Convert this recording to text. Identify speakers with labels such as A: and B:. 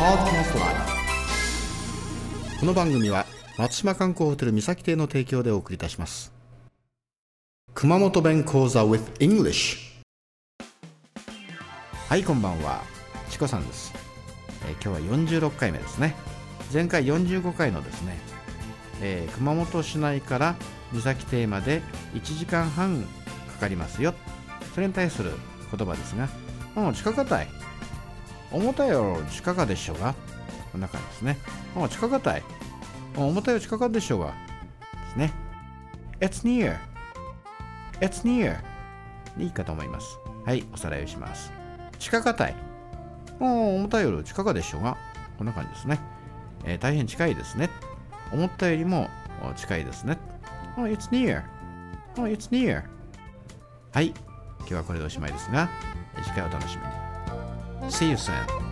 A: この番組は松島観光ホテル三崎邸の提供でお送りいたします。熊本弁講座 with English はいこんばんは。チコさんです、えー今日は46回目ですね。前回45回のですね、えー熊本市内から三崎邸まで1時間半かかりますよ。それに対する言葉ですがもう近かたい重たいよ近かでしょうが。こんな感じですね。う近かたい。うん重たいよ近かでしょうが。ですね。It's near. It's near. いいかと思います。はいおさらいをします。近かたい。重たいより近かでしょうが。こんな感じですね、えー大変近いですね。思ったよりも近いですね。Oh, it's near. Oh, it's near. はい。今日はこれでおしまいですが、次回お楽しみに。See you soon.